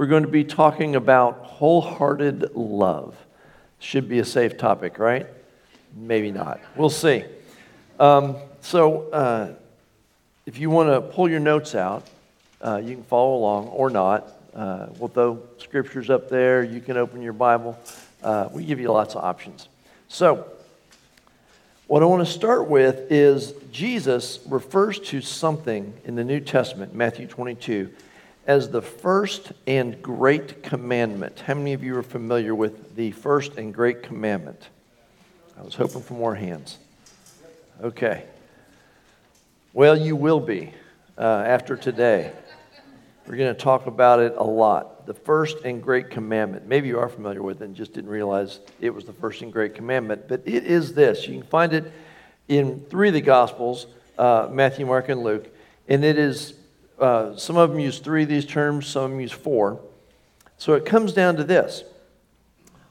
we're going to be talking about wholehearted love. Should be a safe topic, right? Maybe not. We'll see. Um, so, uh, if you want to pull your notes out, uh, you can follow along or not. Uh, we'll throw scriptures up there. You can open your Bible. Uh, we give you lots of options. So, what I want to start with is Jesus refers to something in the New Testament, Matthew 22, as the first and great commandment. How many of you are familiar with the first and great commandment? I was hoping for more hands. Okay. Well, you will be uh, after today. We're going to talk about it a lot. The first and great commandment. Maybe you are familiar with it and just didn't realize it was the first and great commandment, but it is this. You can find it in three of the Gospels uh, Matthew, Mark, and Luke. And it is, uh, some of them use three of these terms, some of them use four. So it comes down to this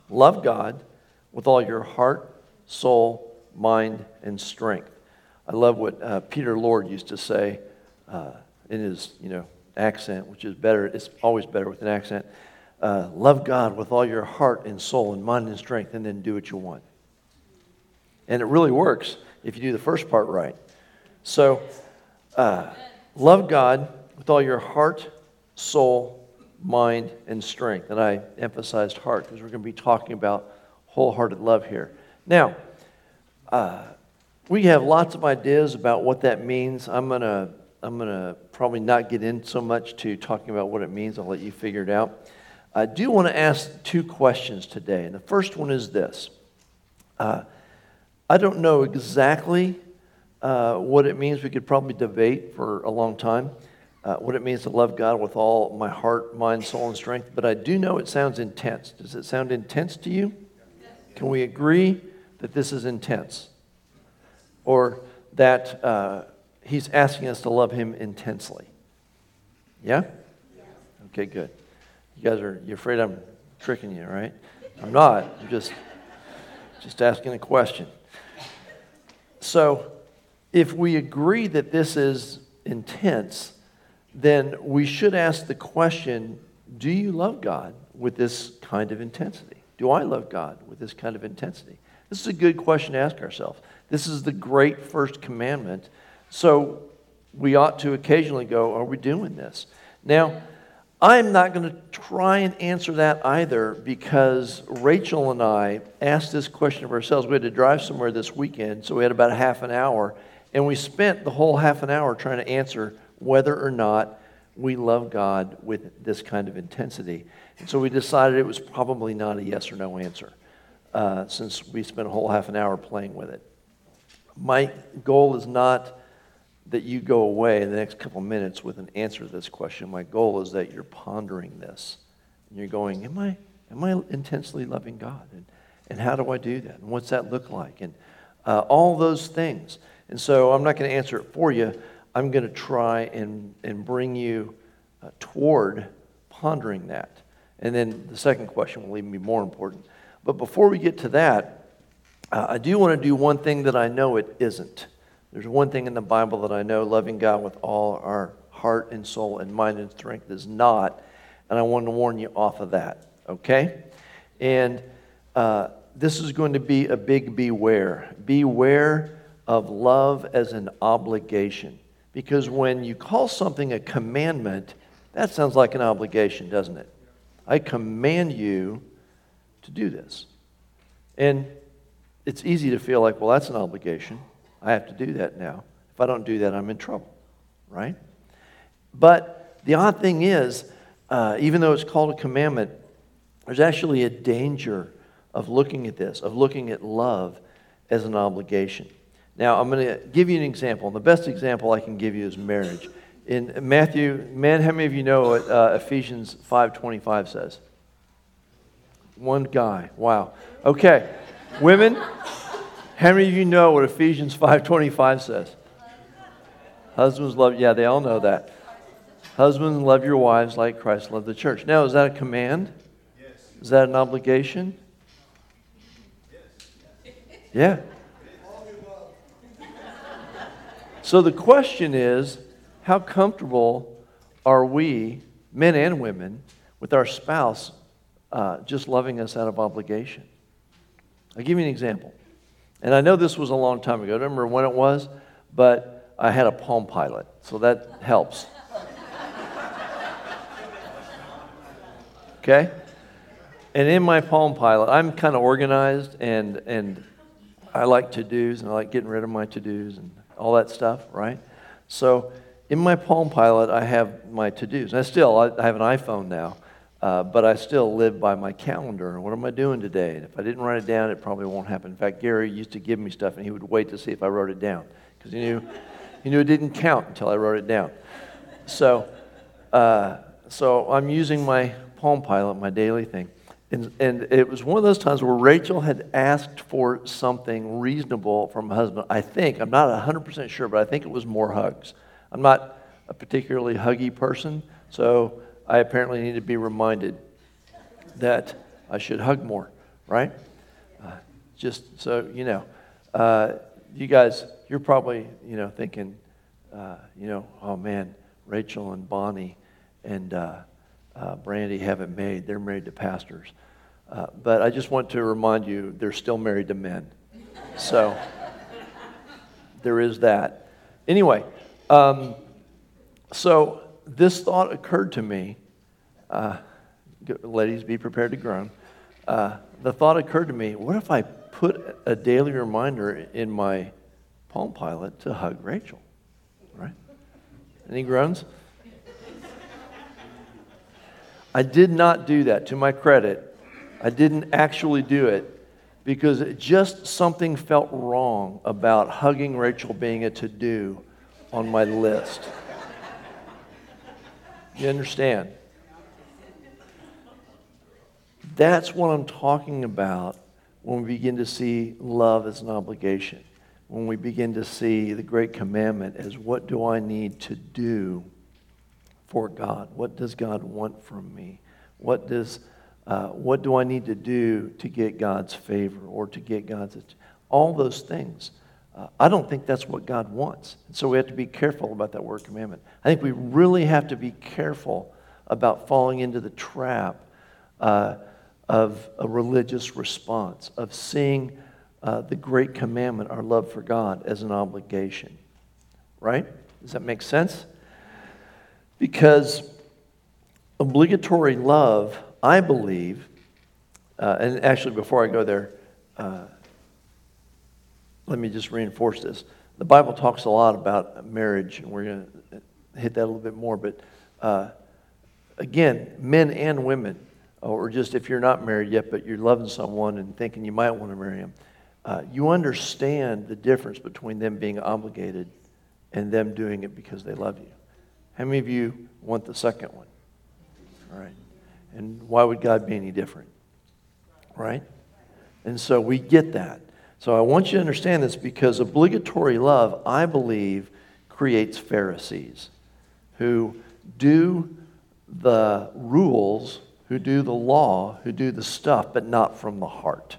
love God with all your heart, soul, mind, and strength. I love what uh, Peter Lord used to say uh, in his, you know, accent, which is better. It's always better with an accent. Uh, love God with all your heart and soul and mind and strength, and then do what you want. And it really works if you do the first part right. So, uh, love God with all your heart, soul, mind, and strength. And I emphasized heart because we're going to be talking about wholehearted love here. Now, uh, we have lots of ideas about what that means. I'm going to I'm going to probably not get in so much to talking about what it means. I'll let you figure it out. I do want to ask two questions today. And the first one is this uh, I don't know exactly uh, what it means. We could probably debate for a long time uh, what it means to love God with all my heart, mind, soul, and strength. But I do know it sounds intense. Does it sound intense to you? Can we agree that this is intense? Or that uh, He's asking us to love Him intensely? Yeah? Okay, good. You guys are, you're afraid I'm tricking you, right? I'm not. I'm just, just asking a question. So, if we agree that this is intense, then we should ask the question do you love God with this kind of intensity? Do I love God with this kind of intensity? This is a good question to ask ourselves. This is the great first commandment. So we ought to occasionally go, Are we doing this? Now, I'm not going to try and answer that either because Rachel and I asked this question of ourselves. We had to drive somewhere this weekend, so we had about a half an hour, and we spent the whole half an hour trying to answer whether or not we love God with this kind of intensity. And so we decided it was probably not a yes or no answer uh, since we spent a whole half an hour playing with it. My goal is not that you go away in the next couple minutes with an answer to this question. My goal is that you're pondering this. And you're going, Am I, am I intensely loving God? And, and how do I do that? And what's that look like? And uh, all those things. And so I'm not going to answer it for you. I'm going to try and, and bring you uh, toward pondering that. And then the second question will even be more important. But before we get to that, uh, I do want to do one thing that I know it isn't. There's one thing in the Bible that I know loving God with all our heart and soul and mind and strength is not. And I want to warn you off of that, okay? And uh, this is going to be a big beware. Beware of love as an obligation. Because when you call something a commandment, that sounds like an obligation, doesn't it? I command you to do this. And it's easy to feel like, well, that's an obligation. I have to do that now. If I don't do that, I'm in trouble, right? But the odd thing is, uh, even though it's called a commandment, there's actually a danger of looking at this, of looking at love as an obligation. Now, I'm going to give you an example. The best example I can give you is marriage. In Matthew, man, how many of you know what uh, Ephesians 5.25 says? One guy. Wow. Okay. Women, how many of you know what Ephesians 5:25 says? Husbands love, yeah, they all know that. Husbands love your wives like Christ loved the church. Now, is that a command? Yes. Is that an obligation? Yes. Yeah. So the question is, how comfortable are we, men and women, with our spouse uh, just loving us out of obligation. I'll give you an example. And I know this was a long time ago. I don't remember when it was, but I had a Palm Pilot, so that helps. Okay? And in my Palm Pilot, I'm kind of organized and, and I like to dos and I like getting rid of my to dos and all that stuff, right? So in my Palm Pilot, I have my to dos. I still, I have an iPhone now, uh, but I still live by my calendar. What am I doing today? And if I didn't write it down, it probably won't happen. In fact, Gary used to give me stuff and he would wait to see if I wrote it down because he knew, he knew it didn't count until I wrote it down. So, uh, so I'm using my Palm Pilot, my daily thing. And, and it was one of those times where Rachel had asked for something reasonable from her husband. I think, I'm not 100% sure, but I think it was more hugs. I'm not a particularly huggy person, so I apparently need to be reminded that I should hug more, right? Uh, just so you know. Uh, you guys, you're probably, you know, thinking, uh, you know, oh man, Rachel and Bonnie and uh, Brandy haven't made. They're married to pastors. Uh, but I just want to remind you, they're still married to men. So there is that. Anyway, um, so this thought occurred to me. Uh, ladies, be prepared to groan. Uh, the thought occurred to me what if I put a daily reminder in my Palm Pilot to hug Rachel? Right? Any groans? I did not do that, to my credit. I didn't actually do it because it just something felt wrong about hugging Rachel being a to do on my list. You understand? That's what I'm talking about when we begin to see love as an obligation. When we begin to see the great commandment as what do I need to do for God? What does God want from me? What, does, uh, what do I need to do to get God's favor or to get God's. All those things. Uh, I don't think that's what God wants. And so we have to be careful about that word commandment. I think we really have to be careful about falling into the trap uh, of a religious response, of seeing uh, the great commandment, our love for God, as an obligation. Right? Does that make sense? Because obligatory love, I believe, uh, and actually, before I go there, uh, let me just reinforce this. The Bible talks a lot about marriage, and we're going to hit that a little bit more. But uh, again, men and women, or just if you're not married yet, but you're loving someone and thinking you might want to marry them, uh, you understand the difference between them being obligated and them doing it because they love you. How many of you want the second one? All right. And why would God be any different? Right? And so we get that. So I want you to understand this because obligatory love, I believe, creates Pharisees who do the rules, who do the law, who do the stuff, but not from the heart.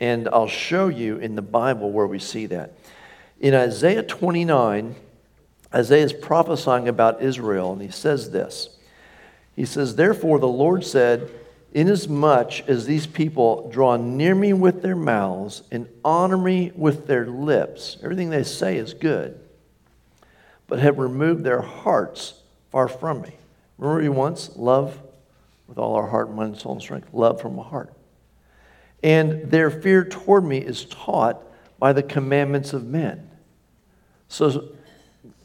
And I'll show you in the Bible where we see that. In Isaiah 29, Isaiah is prophesying about Israel, and he says this. He says, Therefore, the Lord said, Inasmuch as these people draw near me with their mouths and honor me with their lips, everything they say is good, but have removed their hearts far from me. Remember, he wants love with all our heart, mind, soul, and strength, love from the heart. And their fear toward me is taught by the commandments of men. So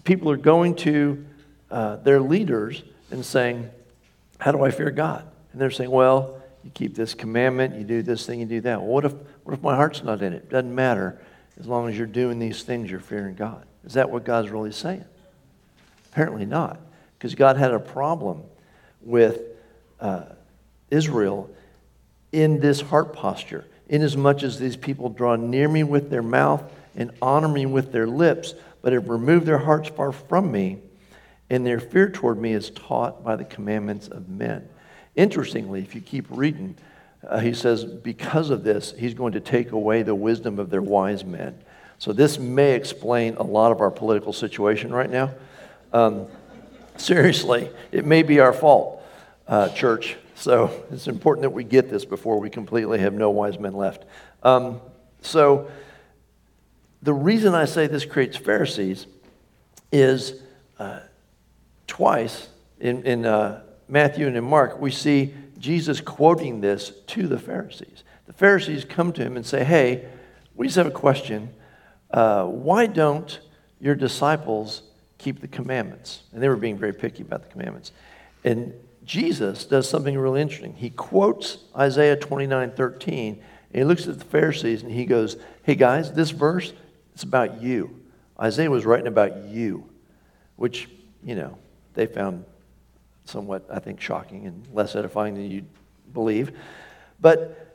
people are going to uh, their leaders and saying, How do I fear God? And they're saying, Well, you keep this commandment, you do this thing, you do that. Well, what if, what if my heart's not in it? Doesn't matter. As long as you're doing these things, you're fearing God. Is that what God's really saying? Apparently not. Because God had a problem with uh, Israel in this heart posture. Inasmuch as these people draw near me with their mouth and honor me with their lips, but have removed their hearts far from me, and their fear toward me is taught by the commandments of men. Interestingly, if you keep reading, uh, he says, because of this, he's going to take away the wisdom of their wise men. So, this may explain a lot of our political situation right now. Um, seriously, it may be our fault. uh, church. So it's important that we get this before we completely have no wise men left. Um, so the reason I say this creates Pharisees is uh, twice in, in uh, Matthew and in Mark, we see Jesus quoting this to the Pharisees. The Pharisees come to him and say, Hey, we just have a question. Uh, why don't your disciples keep the commandments? And they were being very picky about the commandments. And Jesus does something really interesting. He quotes Isaiah 29 13, and he looks at the Pharisees and he goes, Hey guys, this verse, it's about you. Isaiah was writing about you, which, you know, they found somewhat, I think, shocking and less edifying than you'd believe. But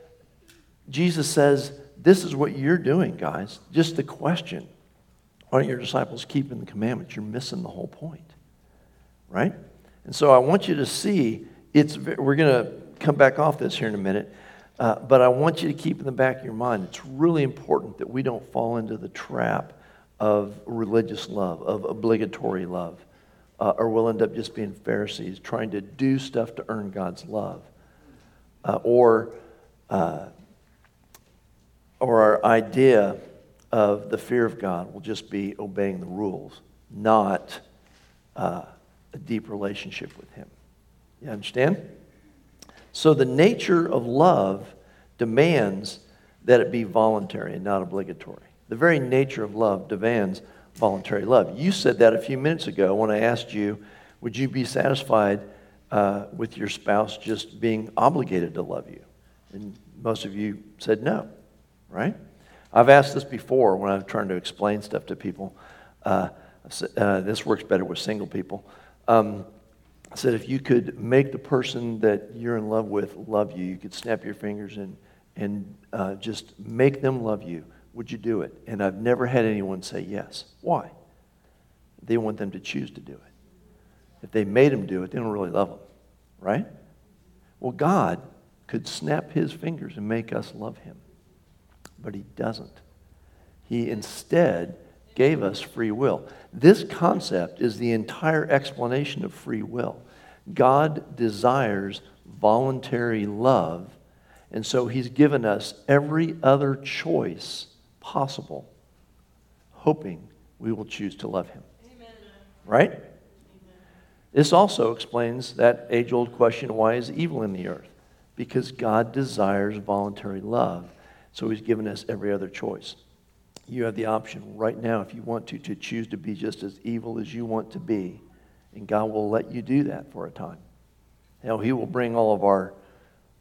Jesus says, This is what you're doing, guys. Just the question aren't your disciples keeping the commandments? You're missing the whole point, right? And so I want you to see, it's, we're going to come back off this here in a minute, uh, but I want you to keep in the back of your mind, it's really important that we don't fall into the trap of religious love, of obligatory love, uh, or we'll end up just being Pharisees trying to do stuff to earn God's love. Uh, or, uh, or our idea of the fear of God will just be obeying the rules, not uh, a deep relationship with Him. You understand? So the nature of love demands that it be voluntary and not obligatory. The very nature of love demands voluntary love. You said that a few minutes ago when I asked you, would you be satisfied uh, with your spouse just being obligated to love you? And most of you said no, right? I've asked this before when I'm trying to explain stuff to people. Uh, uh, this works better with single people. Um, I said, if you could make the person that you're in love with love you, you could snap your fingers and, and uh, just make them love you, would you do it? And I've never had anyone say yes. Why? They want them to choose to do it. If they made them do it, they don't really love them, right? Well, God could snap his fingers and make us love him, but he doesn't. He instead gave us free will. This concept is the entire explanation of free will. God desires voluntary love, and so He's given us every other choice possible, hoping we will choose to love Him. Amen. Right? Amen. This also explains that age old question why is evil in the earth? Because God desires voluntary love, so He's given us every other choice. You have the option right now, if you want to, to choose to be just as evil as you want to be. And God will let you do that for a time. Now, He will bring all of our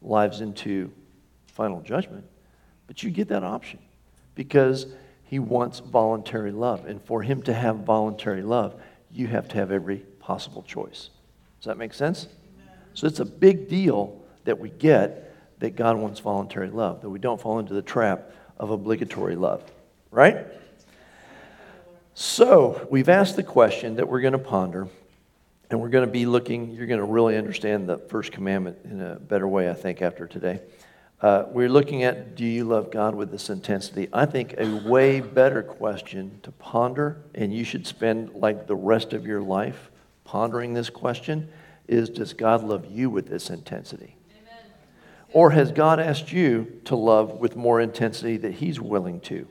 lives into final judgment, but you get that option because He wants voluntary love. And for Him to have voluntary love, you have to have every possible choice. Does that make sense? So it's a big deal that we get that God wants voluntary love, that we don't fall into the trap of obligatory love right? So, we've asked the question that we're going to ponder, and we're going to be looking, you're going to really understand the first commandment in a better way, I think, after today. Uh, we're looking at do you love God with this intensity? I think a way better question to ponder, and you should spend like the rest of your life pondering this question, is does God love you with this intensity? Amen. Or has God asked you to love with more intensity that He's willing to?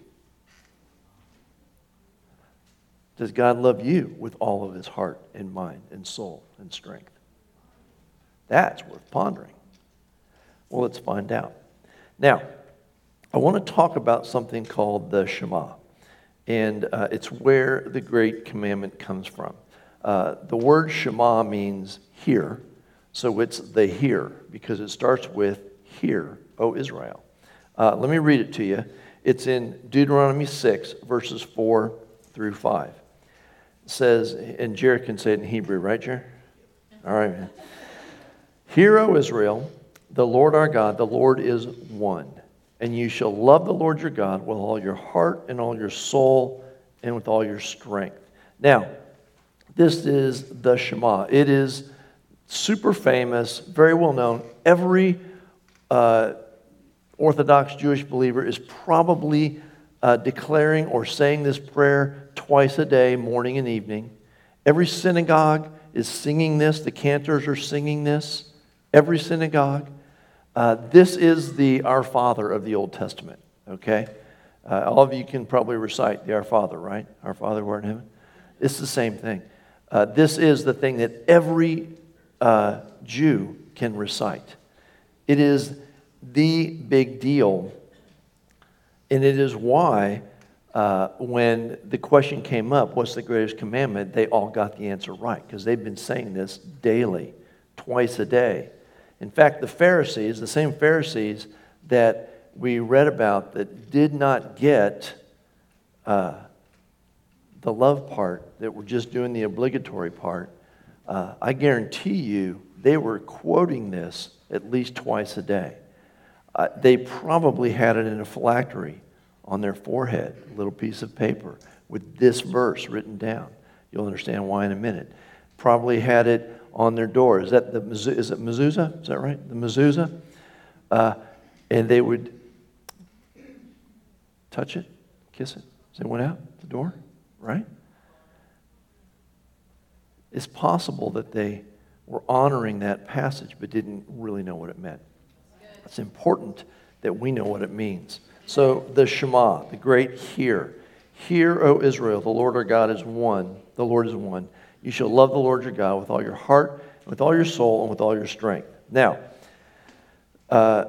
Does God love you with all of his heart and mind and soul and strength? That's worth pondering. Well, let's find out. Now, I want to talk about something called the Shema, and uh, it's where the great commandment comes from. Uh, the word Shema means hear, so it's the hear because it starts with hear, O Israel. Uh, let me read it to you. It's in Deuteronomy 6, verses 4 through 5 says, and Jared can say it in Hebrew, right, Jared? All right, man. Hear, O Israel, the Lord our God, the Lord is one. And you shall love the Lord your God with all your heart and all your soul and with all your strength. Now, this is the Shema. It is super famous, very well known. Every uh, Orthodox Jewish believer is probably uh, declaring or saying this prayer twice a day, morning and evening. Every synagogue is singing this, the cantors are singing this, every synagogue. Uh, this is the Our Father of the Old Testament, okay? Uh, all of you can probably recite the Our Father, right? Our Father who art in heaven. It's the same thing. Uh, this is the thing that every uh, Jew can recite. It is the big deal, and it is why uh, when the question came up, what's the greatest commandment, they all got the answer right because they've been saying this daily, twice a day. In fact, the Pharisees, the same Pharisees that we read about that did not get uh, the love part, that were just doing the obligatory part, uh, I guarantee you they were quoting this at least twice a day. Uh, they probably had it in a phylactery on their forehead, a little piece of paper with this verse written down. You'll understand why in a minute. Probably had it on their door. Is that the is it mezuzah? Is that right? The mezuzah, uh, and they would touch it, kiss it. As they went out the door, right? It's possible that they were honoring that passage but didn't really know what it meant. It's important that we know what it means. So the Shema, the great hear. Hear, O Israel, the Lord our God is one. The Lord is one. You shall love the Lord your God with all your heart, with all your soul, and with all your strength. Now, uh,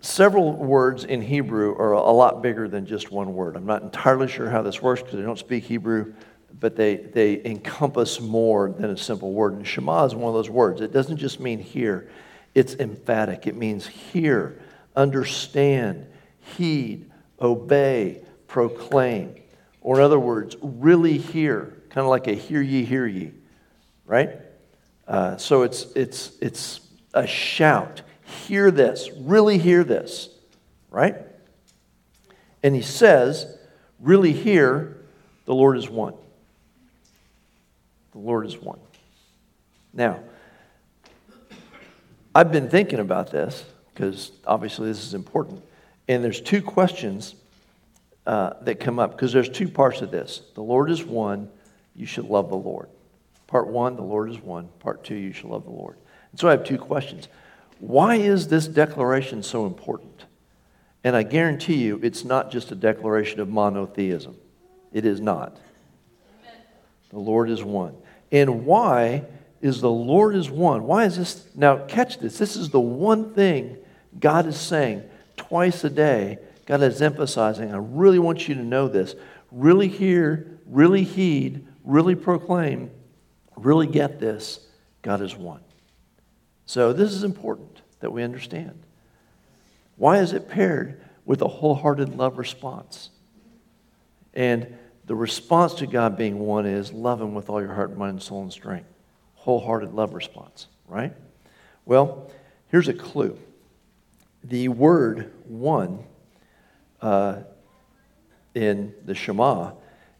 several words in Hebrew are a lot bigger than just one word. I'm not entirely sure how this works because I don't speak Hebrew, but they, they encompass more than a simple word. And Shema is one of those words. It doesn't just mean hear, it's emphatic. It means hear, understand, heed, obey, proclaim. Or, in other words, really hear, kind of like a hear ye, hear ye, right? Uh, so it's, it's, it's a shout. Hear this, really hear this, right? And he says, really hear, the Lord is one. The Lord is one. Now, I've been thinking about this because obviously this is important. And there's two questions uh, that come up because there's two parts of this. The Lord is one, you should love the Lord. Part one, the Lord is one. Part two, you should love the Lord. And so I have two questions. Why is this declaration so important? And I guarantee you, it's not just a declaration of monotheism. It is not. Amen. The Lord is one. And why is the Lord is one? Why is this? Now, catch this. This is the one thing God is saying twice a day, God is emphasizing, I really want you to know this. Really hear, really heed, really proclaim, really get this. God is one. So this is important that we understand. Why is it paired with a wholehearted love response? And the response to God being one is love Him with all your heart, mind, soul, and strength. Wholehearted love response, right? Well, here's a clue the word one uh, in the Shema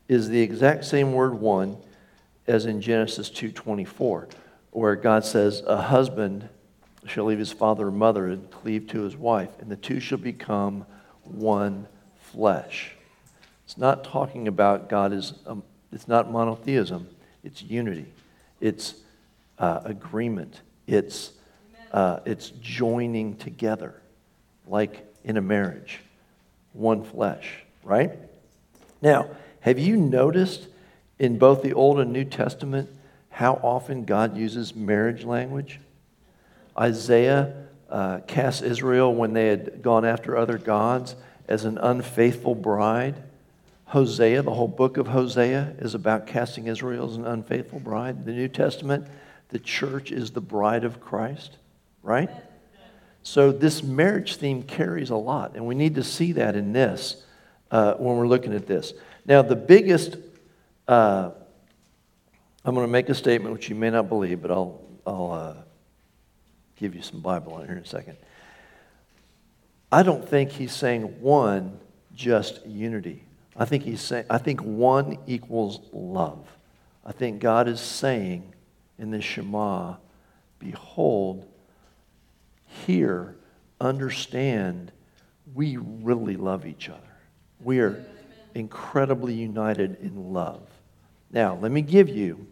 is the exact same word one as in Genesis 2:24, where God says, "A husband shall leave his father and mother and cleave to his wife, and the two shall become one flesh." It's not talking about God is. Um, it's not monotheism. It's unity. It's uh, agreement. It's uh, it's joining together like in a marriage, one flesh, right? Now, have you noticed in both the Old and New Testament how often God uses marriage language? Isaiah uh, cast Israel when they had gone after other gods as an unfaithful bride. Hosea, the whole book of Hosea, is about casting Israel as an unfaithful bride. The New Testament, the church is the bride of Christ, right? So this marriage theme carries a lot, and we need to see that in this uh, when we're looking at this. Now, the biggest, uh, I'm going to make a statement which you may not believe, but I'll, I'll uh, give you some Bible on here in a second. I don't think he's saying one, just unity. I think he's saying, I think one equals love. I think God is saying in this Shema, Behold, hear, understand, we really love each other. We are incredibly united in love. Now, let me give you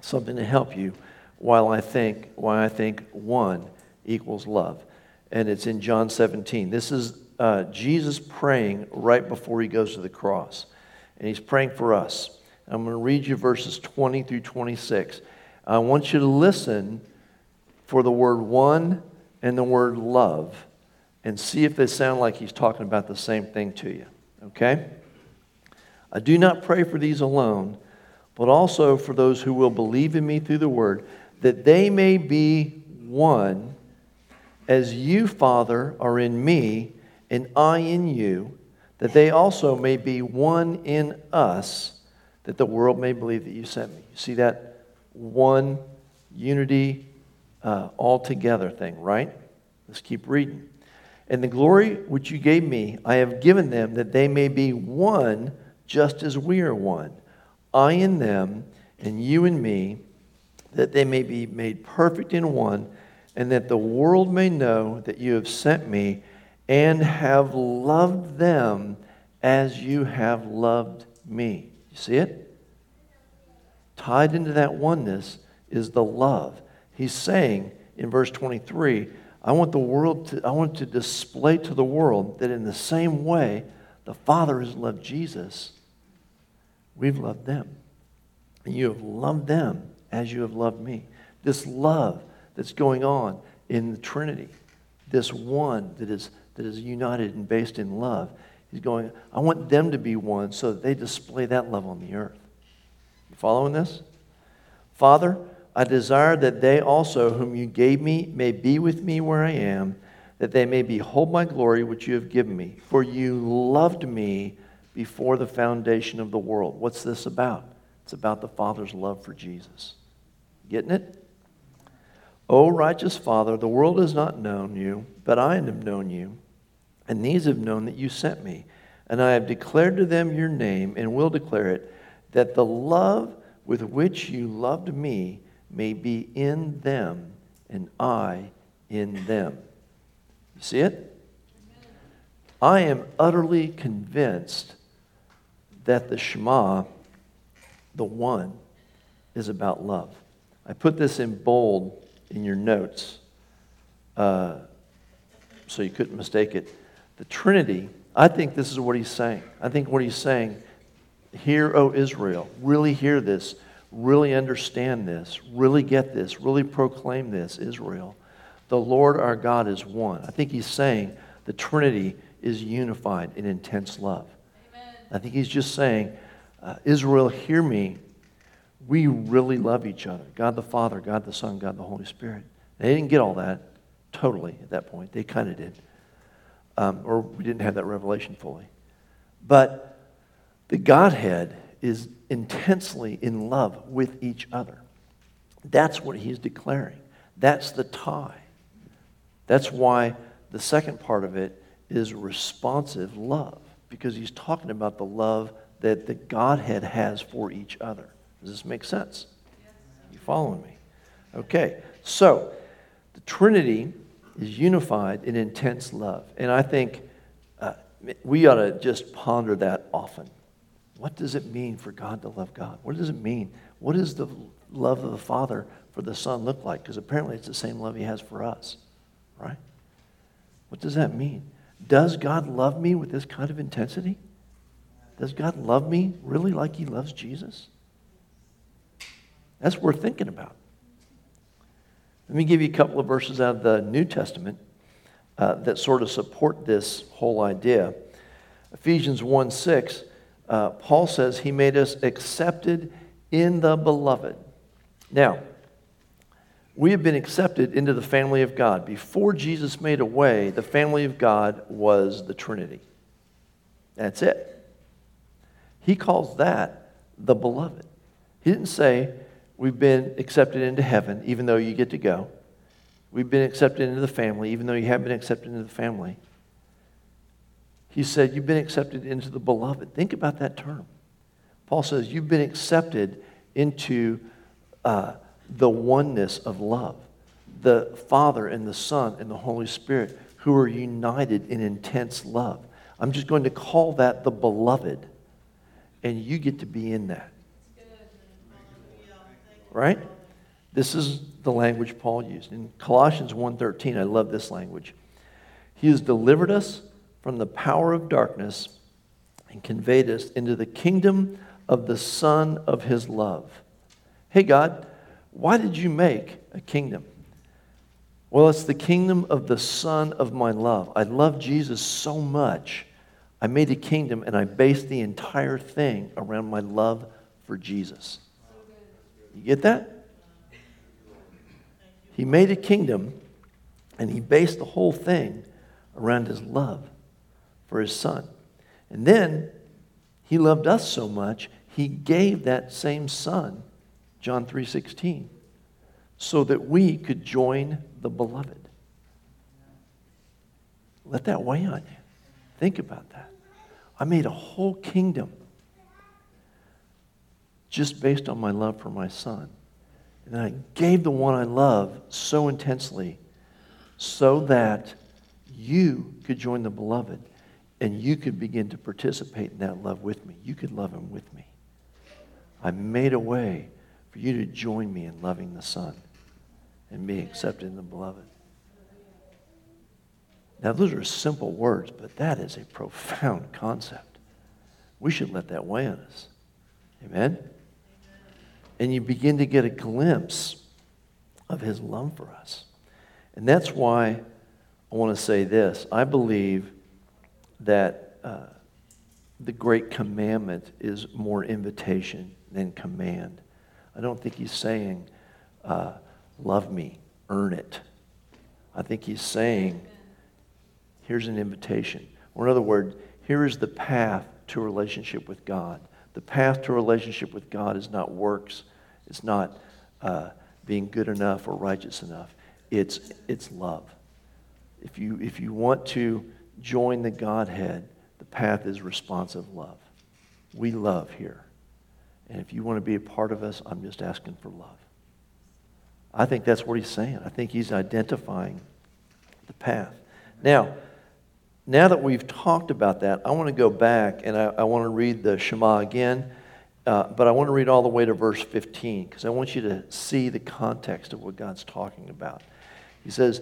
something to help you while I think why I think one equals love. And it's in John 17. This is uh, Jesus praying right before he goes to the cross. And he's praying for us. I'm going to read you verses 20 through 26. I want you to listen for the word one and the word love and see if they sound like he's talking about the same thing to you. Okay? I do not pray for these alone, but also for those who will believe in me through the word, that they may be one, as you, Father, are in me, and I in you, that they also may be one in us, that the world may believe that you sent me. You see that one unity uh, all together thing, right? Let's keep reading. And the glory which you gave me, I have given them, that they may be one, just as we are one. I in them, and you in me, that they may be made perfect in one, and that the world may know that you have sent me and have loved them as you have loved me. You see it? Tied into that oneness is the love. He's saying in verse 23, I want the world to, I want to display to the world that in the same way the Father has loved Jesus, we've loved them. And you have loved them as you have loved me. This love that's going on in the Trinity, this one that is, that is united and based in love, he's going, I want them to be one so that they display that love on the earth. You following this? Father, I desire that they also, whom you gave me, may be with me where I am, that they may behold my glory which you have given me. For you loved me before the foundation of the world. What's this about? It's about the Father's love for Jesus. Getting it? O righteous Father, the world has not known you, but I have known you, and these have known that you sent me. And I have declared to them your name, and will declare it, that the love with which you loved me may be in them, and I in them. You see it? I am utterly convinced that the Shema, the one, is about love. I put this in bold in your notes uh, so you couldn't mistake it. The Trinity, I think this is what he's saying. I think what he's saying, hear, O Israel, really hear this, really understand this, really get this, really proclaim this, Israel. The Lord our God is one. I think he's saying the Trinity is unified in intense love. Amen. I think he's just saying, uh, Israel, hear me we really love each other God the Father, God the Son, God the Holy Spirit. They didn't get all that totally at that point. They kind of did. Um, or we didn't have that revelation fully. But the Godhead is intensely in love with each other. That's what he's declaring. That's the tie. That's why the second part of it is responsive love, because he's talking about the love that the Godhead has for each other. Does this make sense? You following me? Okay, so the Trinity is unified in intense love. And I think uh, we ought to just ponder that often. What does it mean for God to love God? What does it mean? What does the love of the Father for the Son look like? Because apparently it's the same love He has for us, right? What does that mean? Does God love me with this kind of intensity? Does God love me really like He loves Jesus? That's worth thinking about. Let me give you a couple of verses out of the New Testament uh, that sort of support this whole idea. Ephesians 1 6, uh, Paul says, He made us accepted in the beloved. Now, we have been accepted into the family of God. Before Jesus made a way, the family of God was the Trinity. That's it. He calls that the beloved. He didn't say, We've been accepted into heaven, even though you get to go. We've been accepted into the family, even though you haven't been accepted into the family. He said, You've been accepted into the beloved. Think about that term. Paul says, You've been accepted into uh, the oneness of love. The Father and the Son and the Holy Spirit who are united in intense love. I'm just going to call that the beloved. And you get to be in that right? This is the language Paul used. In Colossians 1:13, I love this language. He has delivered us from the power of darkness and conveyed us into the kingdom of the Son of his love. Hey, God, why did you make a kingdom? Well, it's the kingdom of the Son of my love. I love Jesus so much. I made a kingdom and I based the entire thing around my love for Jesus. You get that? He made a kingdom and he based the whole thing around his love for his son. And then he loved us so much, he gave that same son, John 3:16, so that we could join the beloved. Let that weigh on you. Think about that. I made a whole kingdom just based on my love for my son. And I gave the one I love so intensely so that you could join the beloved and you could begin to participate in that love with me. You could love him with me. I made a way for you to join me in loving the Son and be accepted in the beloved. Now, those are simple words, but that is a profound concept. We should let that weigh on us. Amen? And you begin to get a glimpse of his love for us. And that's why I want to say this. I believe that uh, the great commandment is more invitation than command. I don't think he's saying, uh, love me, earn it. I think he's saying, here's an invitation. Or in other words, here is the path to relationship with God. The path to relationship with God is not works, it's not uh, being good enough or righteous enough. It's, it's love. If you, if you want to join the Godhead, the path is responsive love. We love here. And if you want to be a part of us, I'm just asking for love. I think that's what he's saying. I think he's identifying the path. Now, now that we've talked about that, I want to go back and I, I want to read the Shema again, uh, but I want to read all the way to verse 15 because I want you to see the context of what God's talking about. He says,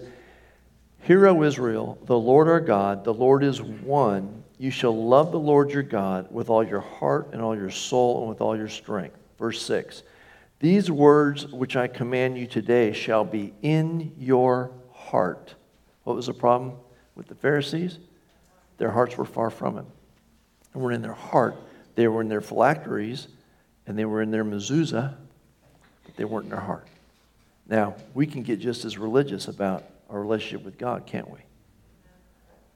Hear, O Israel, the Lord our God, the Lord is one. You shall love the Lord your God with all your heart and all your soul and with all your strength. Verse 6 These words which I command you today shall be in your heart. What was the problem with the Pharisees? Their hearts were far from him. And were in their heart. They were in their phylacteries and they were in their mezuzah, but they weren't in their heart. Now, we can get just as religious about our relationship with God, can't we?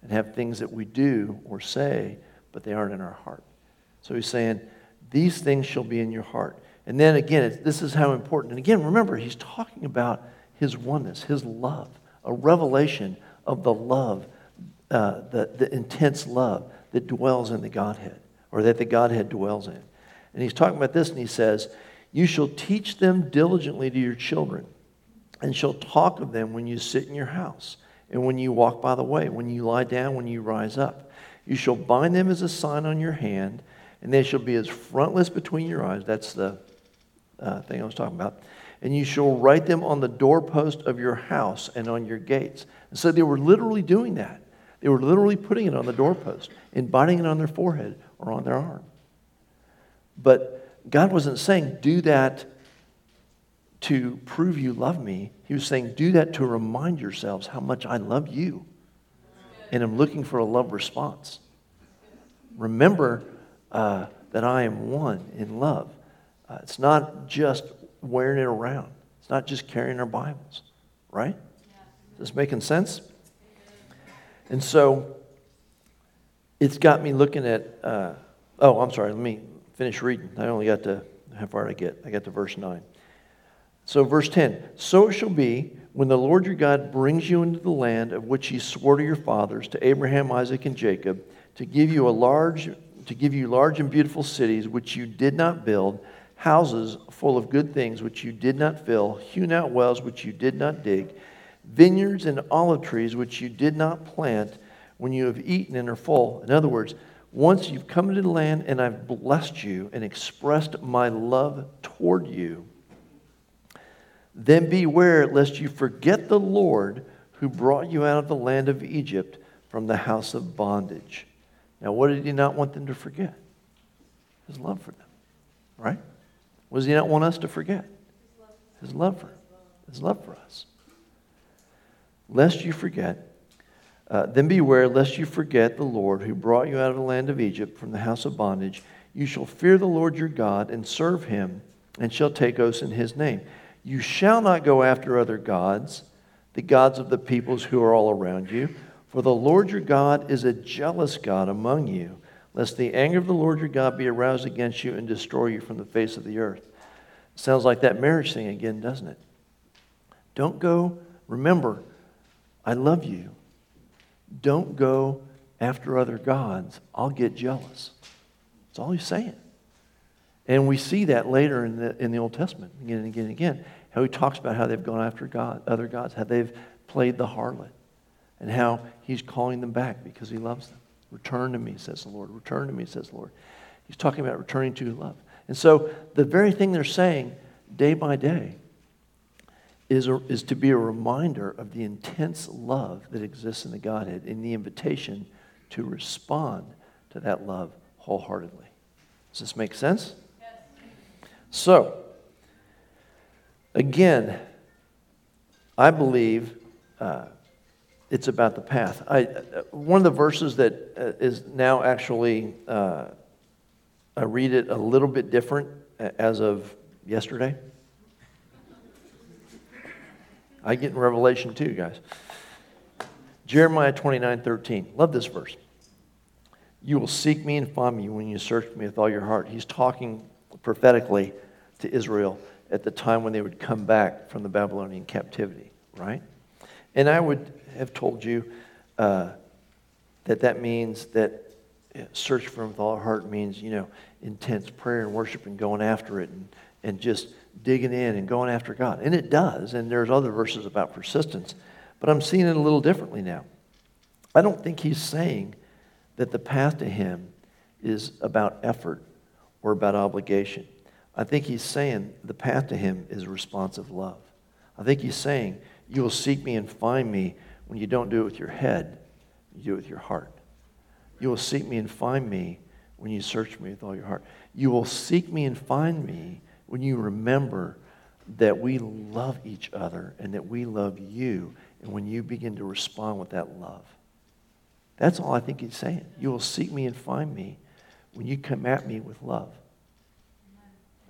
And have things that we do or say, but they aren't in our heart. So he's saying, These things shall be in your heart. And then again, this is how important. And again, remember, he's talking about his oneness, his love, a revelation of the love, uh, the, the intense love that dwells in the Godhead, or that the Godhead dwells in. And he's talking about this, and he says, You shall teach them diligently to your children and shall talk of them when you sit in your house, and when you walk by the way, when you lie down, when you rise up. You shall bind them as a sign on your hand, and they shall be as frontlets between your eyes. That's the uh, thing I was talking about. And you shall write them on the doorpost of your house and on your gates. And so they were literally doing that. They were literally putting it on the doorpost and binding it on their forehead or on their arm. But God wasn't saying, do that to prove you love me. He was saying, do that to remind yourselves how much I love you. And I'm looking for a love response. Remember uh, that I am one in love. Uh, it's not just wearing it around, it's not just carrying our Bibles, right? Is this making sense? And so it's got me looking at, uh, oh, I'm sorry, let me finish reading. I only got to, how far did I get? I got to verse 9. So, verse 10 So it shall be when the Lord your God brings you into the land of which he swore to your fathers, to Abraham, Isaac, and Jacob, to give you a large to give you large and beautiful cities which you did not build, houses full of good things which you did not fill, hewn out wells which you did not dig, vineyards and olive trees which you did not plant, when you have eaten and are full. In other words, once you've come into the land and I've blessed you and expressed my love toward you, Then beware lest you forget the Lord who brought you out of the land of Egypt from the house of bondage. Now, what did he not want them to forget? His love for them, right? What does he not want us to forget? His love for his love for us. Lest you forget, uh, then beware lest you forget the Lord who brought you out of the land of Egypt from the house of bondage. You shall fear the Lord your God and serve him, and shall take oaths in his name. You shall not go after other gods, the gods of the peoples who are all around you. For the Lord your God is a jealous God among you, lest the anger of the Lord your God be aroused against you and destroy you from the face of the earth. Sounds like that marriage thing again, doesn't it? Don't go, remember, I love you. Don't go after other gods. I'll get jealous. That's all he's saying. And we see that later in the, in the Old Testament, again and again and again, how he talks about how they've gone after God, other gods, how they've played the harlot, and how he's calling them back because he loves them. Return to me, says the Lord. Return to me, says the Lord. He's talking about returning to love. And so the very thing they're saying day by day is, a, is to be a reminder of the intense love that exists in the Godhead and the invitation to respond to that love wholeheartedly. Does this make sense? Yes. So, again, I believe uh, it's about the path. I, uh, one of the verses that uh, is now actually, uh, I read it a little bit different as of yesterday. I get in Revelation too, guys. Jeremiah 29 13. Love this verse. You will seek me and find me when you search me with all your heart. He's talking prophetically to Israel at the time when they would come back from the Babylonian captivity, right? And I would have told you uh, that that means that search for him with all heart means, you know, intense prayer and worship and going after it and, and just digging in and going after God. And it does. And there's other verses about persistence. But I'm seeing it a little differently now. I don't think he's saying that the path to him is about effort or about obligation. I think he's saying the path to him is responsive love. I think he's saying, You will seek me and find me when you don't do it with your head, you do it with your heart. You will seek me and find me when you search me with all your heart. You will seek me and find me when you remember that we love each other and that we love you, and when you begin to respond with that love. That's all I think he's saying. You will seek me and find me when you come at me with love.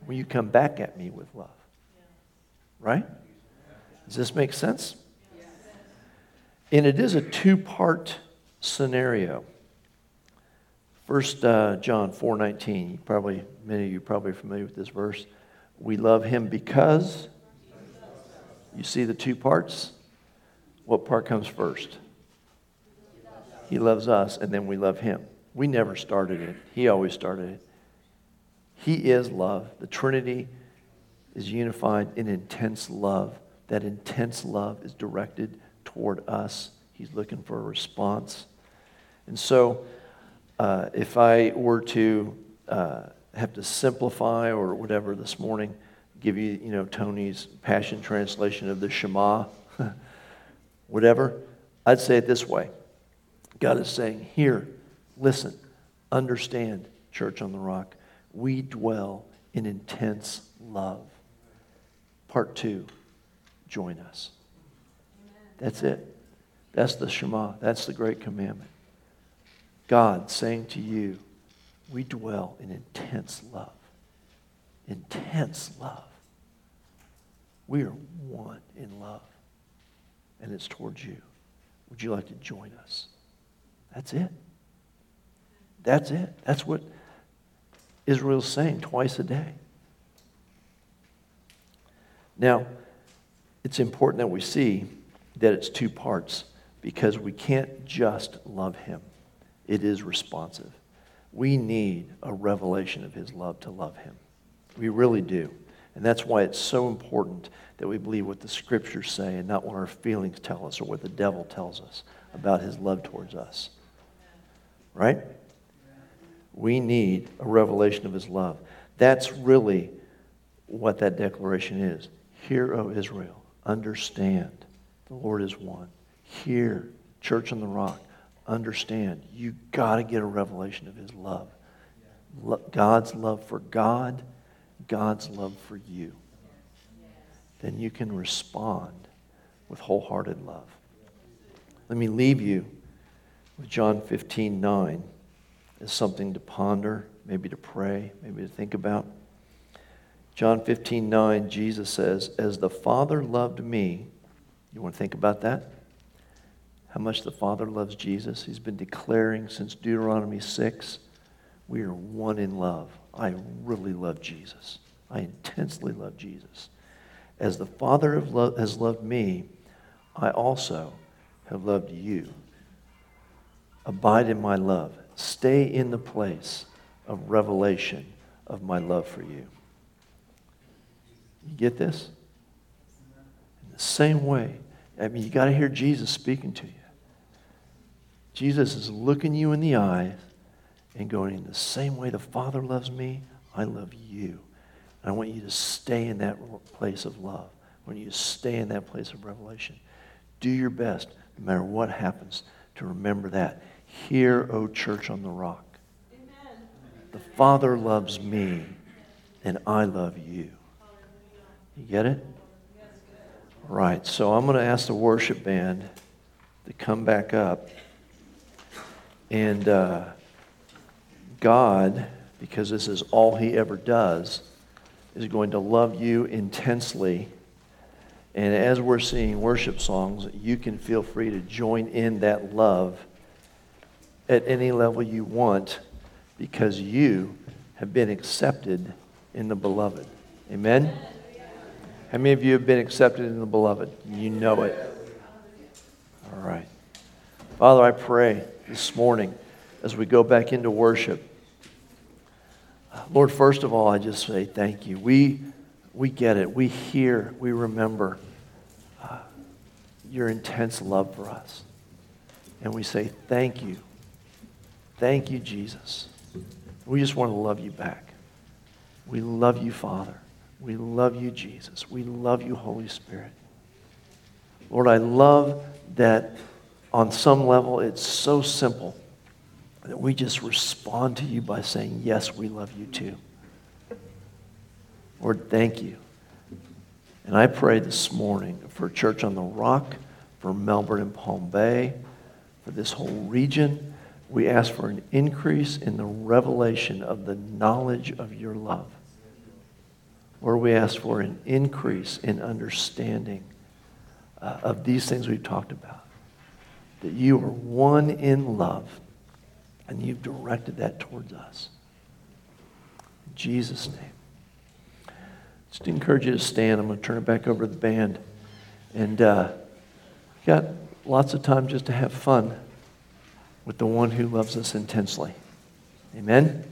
When you come back at me with love. Right? Does this make sense? And it is a two part scenario. First uh, John 4:19. Probably many of you probably familiar with this verse. We love him because you see the two parts? What part comes first? He loves us, and then we love him. We never started it, he always started it. He is love. The Trinity is unified in intense love. That intense love is directed toward us. He's looking for a response. And so, uh, if I were to uh, have to simplify or whatever this morning, give you, you know, Tony's Passion translation of the Shema, whatever, I'd say it this way God is saying, Here, listen, understand, Church on the Rock, we dwell in intense love. Part two, join us. That's it. That's the Shema. That's the great commandment. God saying to you, we dwell in intense love. Intense love. We are one in love, and it's towards you. Would you like to join us? That's it. That's it. That's what Israel's saying twice a day. Now, it's important that we see that it's two parts because we can't just love him, it is responsive. We need a revelation of his love to love him. We really do. And that's why it's so important that we believe what the scriptures say and not what our feelings tell us or what the devil tells us about his love towards us. Right? We need a revelation of his love. That's really what that declaration is. Hear, O Israel, understand the Lord is one. Hear, Church on the Rock, understand you got to get a revelation of his love. God's love for God, God's love for you. Then you can respond with wholehearted love. Let me leave you with John 15 9 as something to ponder, maybe to pray, maybe to think about. John 15 9, Jesus says, As the Father loved me, you want to think about that? How much the Father loves Jesus. He's been declaring since Deuteronomy 6 we are one in love. I really love Jesus. I intensely love Jesus. As the Father has loved me, I also have loved you. Abide in my love. Stay in the place of revelation of my love for you. You get this? In the same way, I mean, you got to hear Jesus speaking to you. Jesus is looking you in the eyes and going, in the same way the Father loves me, I love you. And I want you to stay in that place of love. I want you to stay in that place of revelation. Do your best, no matter what happens, to remember that. Hear, O church on the rock. Amen. The Father loves me, and I love you. You get it? Right. So I'm going to ask the worship band to come back up. And uh, God, because this is all He ever does, is going to love you intensely. And as we're singing worship songs, you can feel free to join in that love at any level you want because you have been accepted in the beloved. Amen? How many of you have been accepted in the beloved? You know it. All right. Father, I pray this morning as we go back into worship. Lord, first of all, I just say thank you. We, we get it. We hear, we remember uh, your intense love for us. And we say thank you. Thank you, Jesus. We just want to love you back. We love you, Father. We love you, Jesus. We love you, Holy Spirit. Lord, I love that on some level it's so simple that we just respond to you by saying, Yes, we love you too. Lord, thank you. And I pray this morning for Church on the Rock, for Melbourne and Palm Bay, for this whole region. We ask for an increase in the revelation of the knowledge of your love. Lord, we ask for an increase in understanding uh, of these things we've talked about. That you are one in love, and you've directed that towards us. In Jesus' name. Just to encourage you to stand. I'm going to turn it back over to the band. And uh, got lots of time just to have fun with the one who loves us intensely. Amen.